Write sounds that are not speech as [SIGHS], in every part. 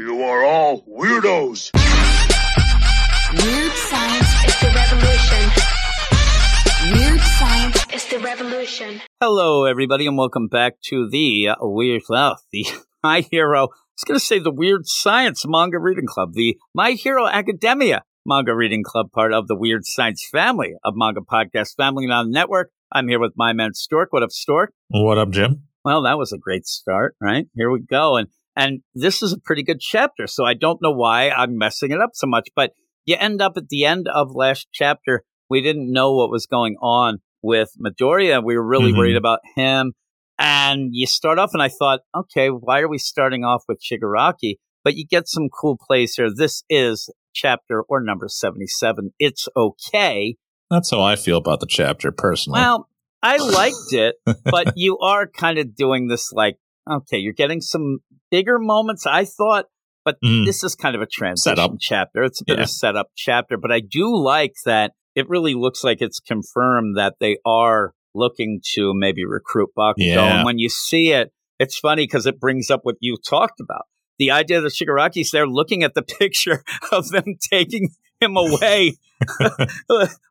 You are all weirdos. Weird science is the revolution. Weird science is the revolution. Hello, everybody, and welcome back to the uh, Weird, well, the [LAUGHS] My Hero. I was going to say the Weird Science Manga Reading Club, the My Hero Academia Manga Reading Club, part of the Weird Science family of manga podcast family and on the network. I'm here with my man Stork. What up, Stork? What up, Jim? Well, that was a great start, right? Here we go. And and this is a pretty good chapter. So I don't know why I'm messing it up so much, but you end up at the end of last chapter. We didn't know what was going on with Midoriya. We were really Mhm. worried about him. And you start off, and I thought, okay, why are we starting off with Shigaraki? But you get some cool plays here. This is chapter or number 77. It's okay. That's how I feel about the chapter personally. Well, I liked it, but [LAUGHS] you are kind of doing this like, okay, you're getting some bigger moments, I thought, but Mm. this is kind of a transition Setup. chapter. It's a bit Yeah. of a setup chapter, but I do like that it really looks like it's confirmed that they are looking to maybe recruit Bakugo. Yeah. And when you see it, it's funny because it brings up what you talked about. The idea that Shigaraki's there looking at the [LAUGHS] picture of them taking him away. [LAUGHS]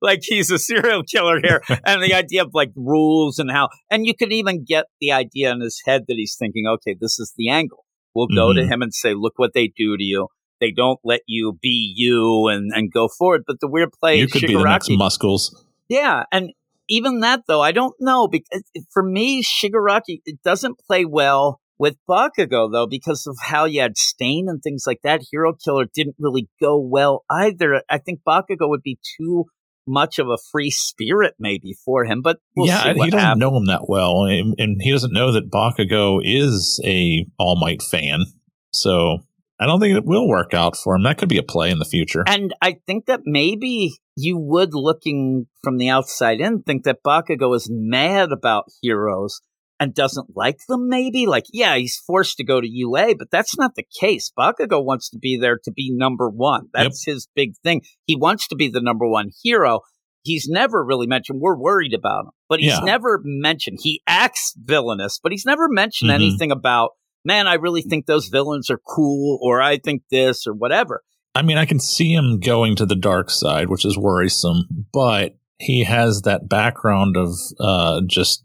Like he's a serial killer here. And the idea of like rules and how and you could even get the idea in his head that he's thinking okay this is the angle. We'll go to Mhm. him and say look what they do to you. They don't let you be you and and go forward. But the weird play you could be the next Muscles. yeah, and even that though, I don't know because for me, Shigaraki it doesn't play well with Bakugo though because of how you had Stain and things like that. Hero Killer didn't really go well either. I think Bakugo would be too much of a free spirit maybe for him, but we'll yeah, see and what he doesn't happens. know him that well, and, and he doesn't know that Bakugo is a All Might fan. So I don't think it will work out for him. That could be a play in the future. And I think that maybe you would, looking from the outside in, think that Bakugo is mad about heroes and doesn't like them, maybe? Like, yeah, he's forced to go to UA, but that's not the case. Bakugo wants to be there to be number one. That's his big thing. He wants to be the number one hero. He's never really mentioned, we're worried about him, but he's Yeah. never mentioned, he acts villainous, but he's never mentioned Mhm. anything about, man, I really think those villains are cool, or I think this, or whatever. I mean, I can see him going to the dark side, which is worrisome, but he has that background of uh, just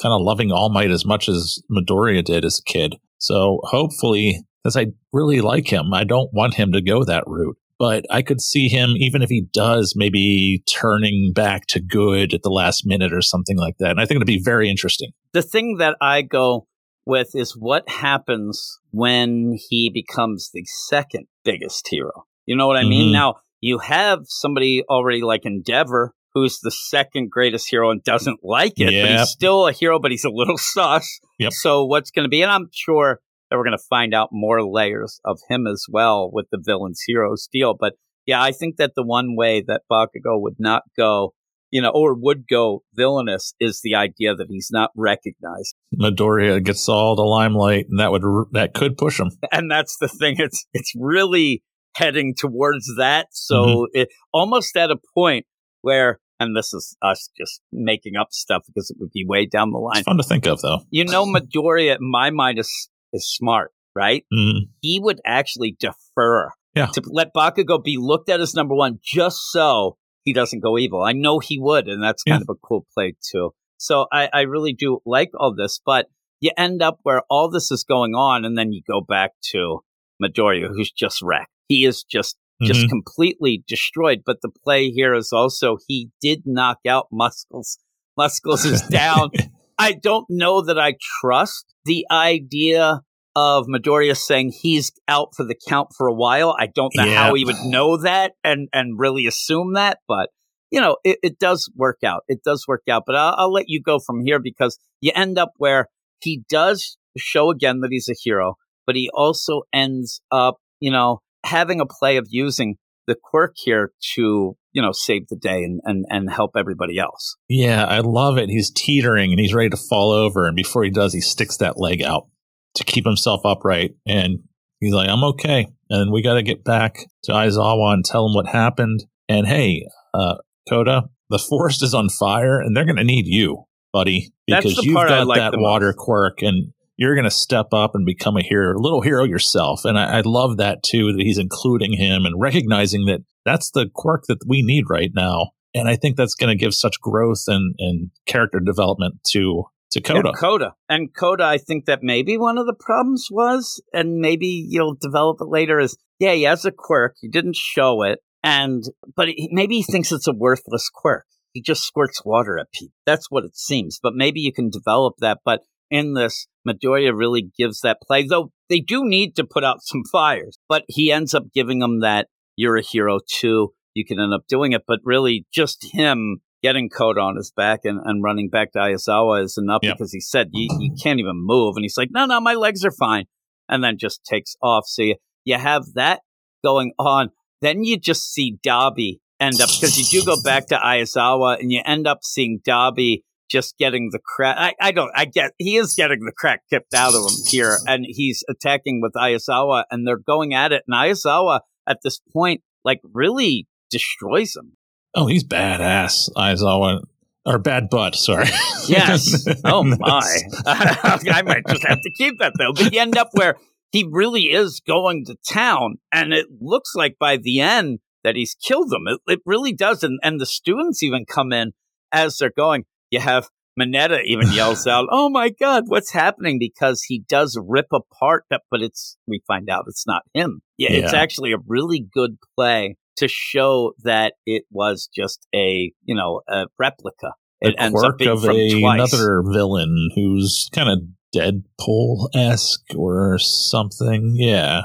kind of loving All Might as much as Midoriya did as a kid. So hopefully, as I really like him, I don't want him to go that route. But I could see him, even if he does, maybe turning back to good at the last minute or something like that. And I think it'd be very interesting. the thing that I go with is what happens when he becomes the second biggest hero. You know what I mean? Mhm. Now, you have somebody already like Endeavor, who's the second greatest hero and doesn't like it, but he's still a hero, but he's a little [LAUGHS] sus. Yep. So, what's going to be, and I'm sure that we're going to find out more layers of him as well with the villain's heroes deal. But yeah, I think that the one way that Bakugo would not go, you know, or would go villainous is the idea that he's not recognized. Midoriya gets all the limelight, and that would that could push him. [LAUGHS] and that's the thing it's it's really heading towards that so Mm-hmm. it almost at a point where and this is us just making up stuff because it would be way down the line. It's fun to think of, though. you know Midoriya in my mind is is smart right? Mm, he would actually defer Yeah. to let Bakugo be looked at as number one just so he doesn't go evil. I know he would and that's kind of a cool play too. So I, I really do like all this but you end up where all this is going on and then you go back to Midoriya who's just wrecked. He is just just mhm. completely destroyed. But the play here is also he did knock out Muscles. Muscles is down. [LAUGHS] I don't know that I trust the idea of Midoriya saying he's out for the count for a while. I don't know Yeah. how he would know that and and really assume that, but you know, it, it does work out. It does work out. But I'll, I'll let you go from here because you end up where he does show again that he's a hero, but he also ends up, you know, having a play of using the quirk here to, you know, save the day and, and, and help everybody else. Yeah, I love it. He's teetering and he's ready to fall over. And before he does, he sticks that leg out to keep himself upright. And he's like, I'm okay. And we got to get back to Aizawa and tell him what happened. And hey, uh, Koda, the forest is on fire and they're going to need you, buddy, because you've got like that water most. quirk and you're going to step up and become a hero, little hero yourself. And I, I love that too, that he's including him and recognizing that that's the quirk that we need right now. And I think that's going to give such growth and, and character development to to Coda. And Kota. And Kota, I think that maybe one of the problems was, and maybe you'll develop it later, is yeah, he has a quirk. He didn't show it. And, but he, maybe he thinks it's a worthless quirk. He just squirts water at people. That's what it seems. But maybe you can develop that. But in this, Midoriya really gives that play, though they do need to put out some fires. But he ends up giving them that you're a hero too. You can end up doing it. But really, just him getting Kota on his back and, and running back to Aizawa is enough Yep. because he said, you, you can't even move. And he's like, no, no, my legs are fine. And then just takes off. So you, you have that going on. Then you just see Dabi end up, because you do go back to Aizawa and you end up seeing Dabi just getting the crack. I, I don't, I get, he is getting the crack tipped out of him here [LAUGHS] and he's attacking with Ayasawa and they're going at it. And Ayasawa at this point, like really destroys him. Oh, he's badass, Aizawa. Or bad butt, sorry. Yes. [LAUGHS] Oh my. [LAUGHS] I might just have to keep that though. But you end up where he really is going to town, and it looks like by the end that he's killed them. It, it really does, and, and the students even come in as they're going. You have Mineta even yells out, [LAUGHS] "Oh my God, what's happening?" Because he does rip apart but it's we find out it's not him. Yeah, it's actually a really good play to show that it was just a you know a replica. It the ends up being of a, another villain who's kind of Deadpool esque or something. Yeah.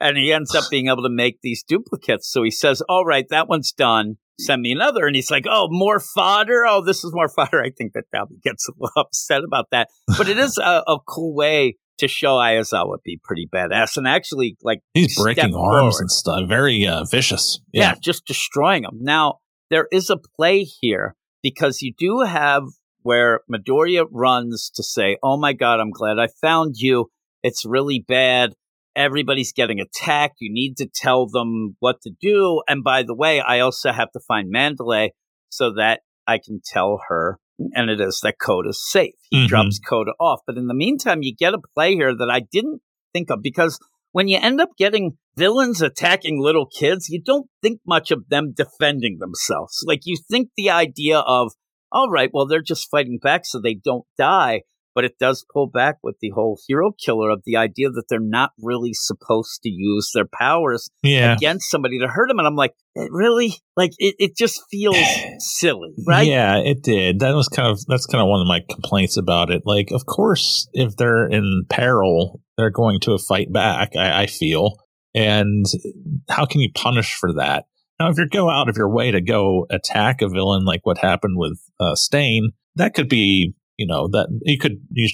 and he ends up being able to make these duplicates. So he says, "All right, that one's done. Send me another." And he's like, "Oh, more fodder. Oh, this is more fodder." I think that Dabi gets a little [LAUGHS] upset about that, but it is a, a cool way to show Ayazawa be pretty badass and actually like He's breaking arms and stuff. Very uh, vicious. yeah. Yeah. just destroying them. Now, there is a play here because you do have where Midoriya runs to say, Oh my God, I'm glad I found you. It's really bad. Everybody's getting attacked. You need to tell them what to do. And by the way, I also have to find Mandalay so that I can tell her, and it is that Coda's safe. He Mhm. drops Coda off. But in the meantime, you get a play here that I didn't think of because when you end up getting villains attacking little kids, you don't think much of them defending themselves. Like you think the idea of, all right, well, they're just fighting back so they don't die. But it does pull back with the whole hero killer of the idea that they're not really supposed to use their powers Yeah. against somebody to hurt them. And I'm like, "Eh, really? Like it, it just feels [SIGHS] silly, right? Yeah, it did. That was kind of that's kind of one of my complaints about it. Like, of course, if they're in peril, they're going to fight back. I, I feel, and how can you punish for that? Now, if you go out of your way to go attack a villain, like what happened with uh, Stain, that could be, you know, that you could you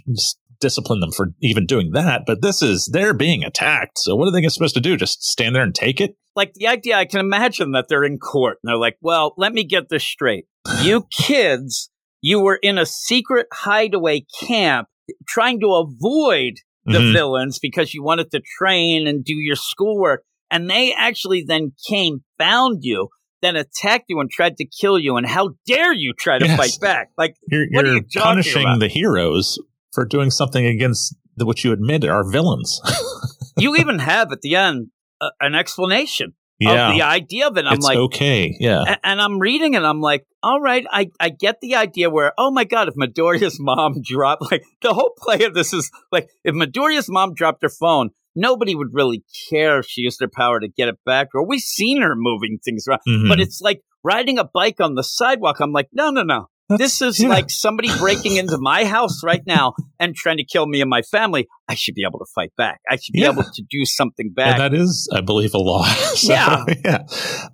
discipline them for even doing that. But this is they're being attacked. So what are they supposed to do? Just stand there and take it? like the idea I can imagine that they're in court and they're like, well, let me get this straight. You [LAUGHS] kids, you were in a secret hideaway camp trying to avoid the Mhm. villains because you wanted to train and do your schoolwork. And they actually then came, found you, then attacked you and tried to kill you. And how dare you try to Yes. fight back? Like, You're, What you're you talking punishing about? the heroes for doing something against the, what you admit are villains. [LAUGHS] you even have at the end uh, an explanation yeah, of the idea of it. I'm it's like, okay. Yeah, A- and I'm reading it and I'm like, all right, I, I get the idea where, oh my God, if Midoriya's [LAUGHS] mom dropped, like, the whole play of this is like, if Midoriya's mom dropped her phone, nobody would really care if she used her power to get it back. Or we've seen her moving things around, Mhm. but it's like riding a bike on the sidewalk. I'm like, no, no, no. That's- This is yeah. like somebody breaking into my house right now and trying to kill me and my family. I should be able to fight back. I should be Yeah. able to do something and back. that is, I believe, a law. [LAUGHS] So, Yeah. yeah,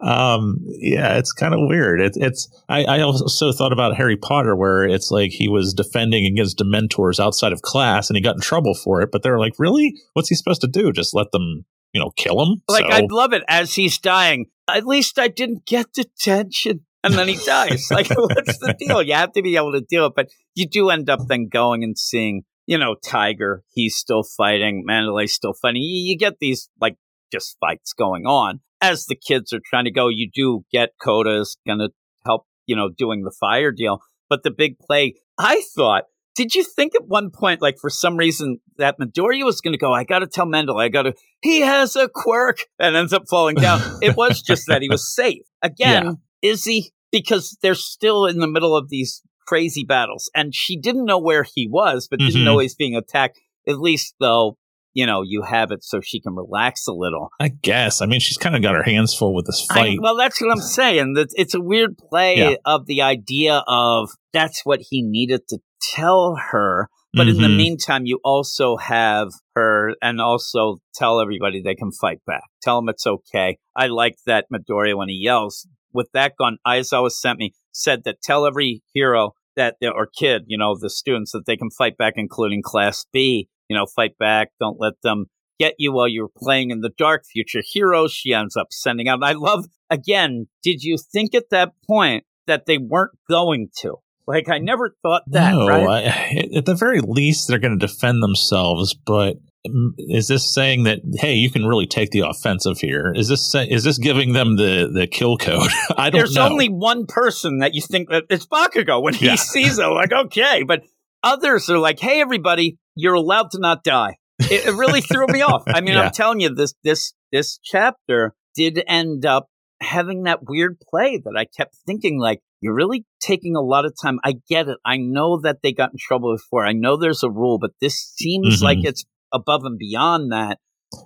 um, yeah. It's kind of weird. It's, it's. I, I also thought about Harry Potter, where it's like he was defending against Dementors outside of class, and he got in trouble for it. But they're like, really? What's he supposed to do? Just let them, you know, kill him? Like So- I'd love it as he's dying. At least I didn't get detention. And then he dies. [LAUGHS] like, what's the [LAUGHS] deal? You have to be able to do it. But you do end up then going and seeing, you know, Tiger, he's still fighting, Mandalay's still fighting. You, you get these like just fights going on as the kids are trying to go. You do get Coda's gonna help, you know, doing the fire deal. But the big play, I thought Did you think at one point, like for some reason, that Midoriya was going to go, I got to tell Mendel, I got to, he has a quirk and ends up falling down? it was just that he was [LAUGHS] safe. Again, is he? Because they're still in the middle of these crazy battles. And she didn't know where he was, but didn't Mhm. know he's being attacked. At least, though, you know, you have it so she can relax a little. I guess. I mean, she's kind of got her hands full with this I, fight. well, that's what I'm saying. That it's a weird play Yeah. of the idea of that's what he needed to tell her. But in the Mhm. meantime, you also have her and also tell everybody they can fight back. Tell them it's okay. I like that Midoriya when he yells. With that gun, Aizawa sent me, said that tell every hero that, or kid, you know, the students that they can fight back, including Class B, you know, fight back. Don't let them get you while you're playing in the dark future heroes she ends up sending out. I love, again, did you think at that point that they weren't going to? Like, I never thought that, no, right? I, at the very least, they're going to defend themselves. But is this saying that hey, you can really take the offensive here? Is this say, is this giving them the the kill code? [LAUGHS] I don't know. There's know. only one person that you think that it's Bakugo when he Yeah. sees it, like, okay. But others are like, hey, everybody, you're allowed to not die. It, it really threw me off. I mean, [LAUGHS] Yeah. I'm telling you, this this this chapter did end up having that weird play that I kept thinking, like, you're really taking a lot of time. I get it. I know that they got in trouble before. I know there's a rule, but this seems Mhm. like it's above and beyond that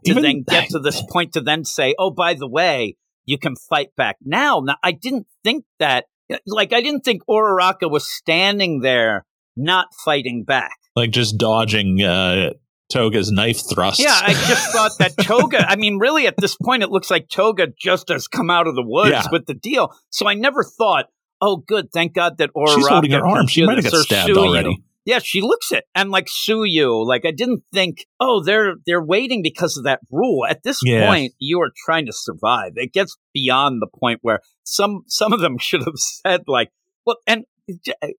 to Even- then get to this point to then say, oh, by the way, you can fight back now. Now, I didn't think that, like, I didn't think Uraraka was standing there not fighting back. like just dodging uh, Toga's knife thrust. Yeah, I [LAUGHS] just thought that Toga, I mean, really at this point, it looks like Toga just has come out of the woods Yeah. with the deal. So I never thought, oh, good, thank God that Uraraka. she's holding her arm. She might have got stabbed already. Yeah, she looks it and like sue you. Like I didn't think, oh, they're they're waiting because of that rule. At this Yeah. point, you are trying to survive. It gets beyond the point where some some of them [LAUGHS] should have said like, well, and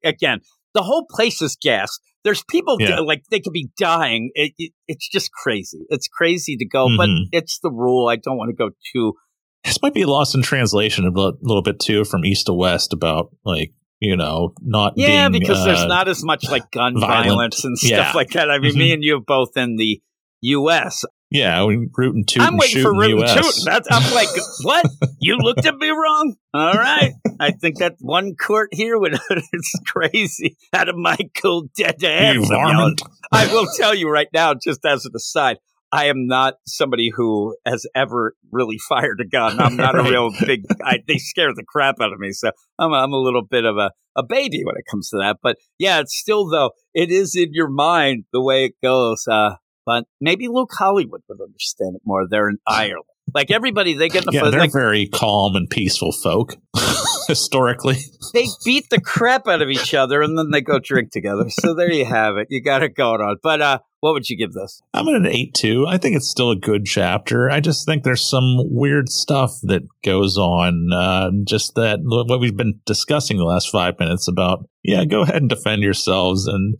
again, the whole place is gassed. There's people Yeah. like they could be dying. It, it, it's just crazy. It's crazy to go, but Mhm. it's the rule. I don't want to go too. This might be lost in translation a little bit too from east to west about like you know not Yeah, being, because there's uh, not as much like gun [LAUGHS] violent. violence and stuff Yeah. like that. I mean, me and you both in the U.S. yeah we root and toot I'm and waiting for root and toot. That's, I'm like, [LAUGHS] what? You looked at me wrong? All right. I think that one court here would [LAUGHS] it's crazy. Out of my cool dead hands. You I'm yelling. varmint. I will tell you right now, just as an aside, I am not somebody who has ever really [LAUGHS] fired a gun. I'm not a real big. I, they scare the crap out of me, so I'm a, I'm a little bit of a a baby when it comes to that. But yeah, it's still though it is in your mind the way it goes. Uh, but maybe Luke Hollywood would understand it more. They're in [LAUGHS] Ireland. Like everybody, they get the Yeah, they're Like very calm and peaceful folk [LAUGHS] historically. they beat the crap out of each other, and then they go drink together. So there you have it. You got it going on. But uh, what would you give this? I'm at an 8 2. I think it's still a good chapter. I just think there's some weird stuff that goes on. Uh, just that what we've been discussing the last five minutes about, yeah, go ahead and defend yourselves. And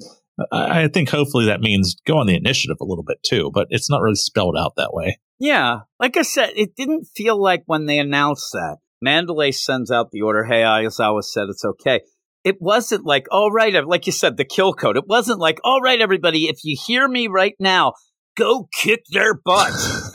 I think hopefully that means go on the initiative a little bit too, but it's not really spelled out that way. Yeah, like I said, it didn't feel like when they announced that Mandalay sends out the order. Hey, Ayazawa said it's okay. It wasn't like, all right, like you said, the kill code. It wasn't like, all right, everybody, if you hear me right now, go kick their butts.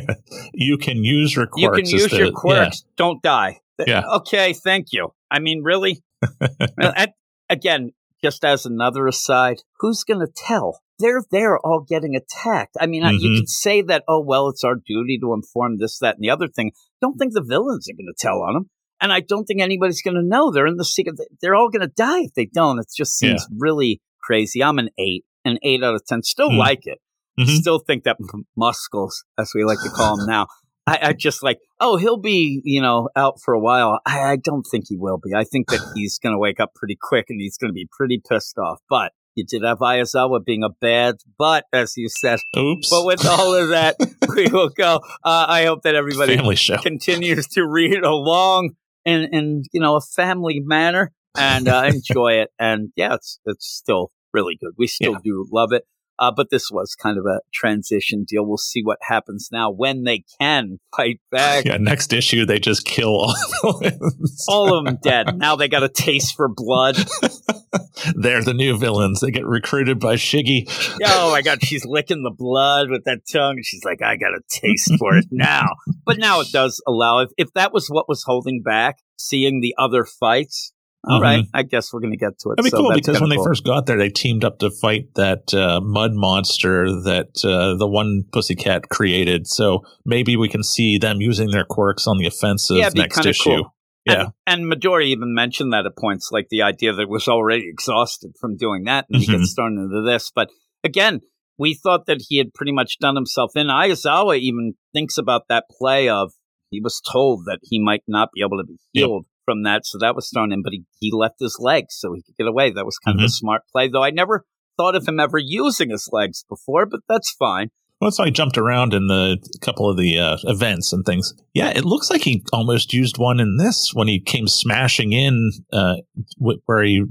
[LAUGHS] you can use your quirks. you can use your quirks. Don't die. Yeah. Okay, thank you. I mean, really? [LAUGHS] Again, just as another aside, who's going to tell? They're there all getting attacked. I mean, I you could say that, oh, well, it's our duty to inform this, that, and the other thing. Don't think the villains are going to tell on them. And I don't think anybody's going to know. They're in the secret. They're all going to die if they don't. It just seems really crazy. I'm an eight, an eight out of 10. Still Mm. like it. Mhm. Still think that Muscles, as we like to call him now, I, I just like, oh, he'll be, you know, out for a while. I, I don't think he will be. I think that [SIGHS] he's going to wake up pretty quick and he's going to be pretty pissed off. But you did have ISL with being a bad butt, as you said. Oops. But with all of that, [LAUGHS] we will go. Uh, I hope that everybody Family show. continues to read along in, in you know, a family manner and uh, enjoy it. And yeah, it's, it's still really good. We still Yeah. do love it. Uh, but this was kind of a transition deal. We'll see what happens now when they can fight back. Yeah, next issue they just kill all villains. All of them dead. Now they got a taste for blood. [LAUGHS] They're the new villains. They get recruited by Shiggy. Oh my god, she's licking the blood with that tongue. She's like, I got a taste for it now. But now it does allow. If if that was what was holding back, seeing the other fights. All Mhm. right, I guess we're gonna get to it. That'd be So cool because when they first got there, they teamed up to fight that uh, mud monster that uh, the one pussycat created. So maybe we can see them using their quirks on the offensive Yeah, next issue. cool. Yeah. And, and Midori even mentioned that at points, like the idea that it was already exhausted from doing that, and he Mhm. gets thrown into this. But again, we thought that he had pretty much done himself in. Ayazawa even thinks about that play of he was told that he might not be able to be Yep. From that, so that was thrown in. But he, he left his legs so he could get away. That was kind of a smart play, though. I never thought of him ever using his legs before, but that's fine. Well, that's why he jumped around in the couple of the uh, events and things. Yeah, it looks like he almost used one in this when he came smashing in uh, wh- where he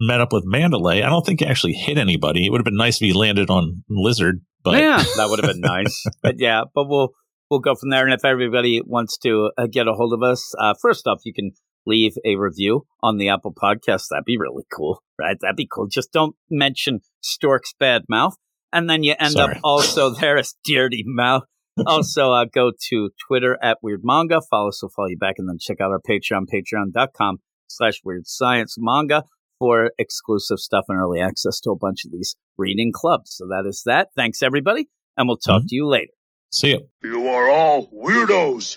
met up with Mandalay. I don't think he actually hit anybody. It would have been nice if he landed on Lizard, but yeah, [LAUGHS] that would have been nice. But yeah, but we'll we'll go from there. And if everybody wants to uh, get a hold of us, uh, first off, you can leave a review on the Apple Podcast. That'd be really cool, right? That'd be cool. Just don't mention Stork's bad mouth, and then you end Sorry. up also [LAUGHS] there as Dirty Mouth. also, uh, go to Twitter at Weird Manga. Follow us, we'll follow you back, and then check out our Patreon, patreon.com slash Weird Science Manga for exclusive stuff and early access to a bunch of these reading clubs. So that is that. Thanks, everybody, and we'll talk Mhm. to you later. see you. You are all weirdos.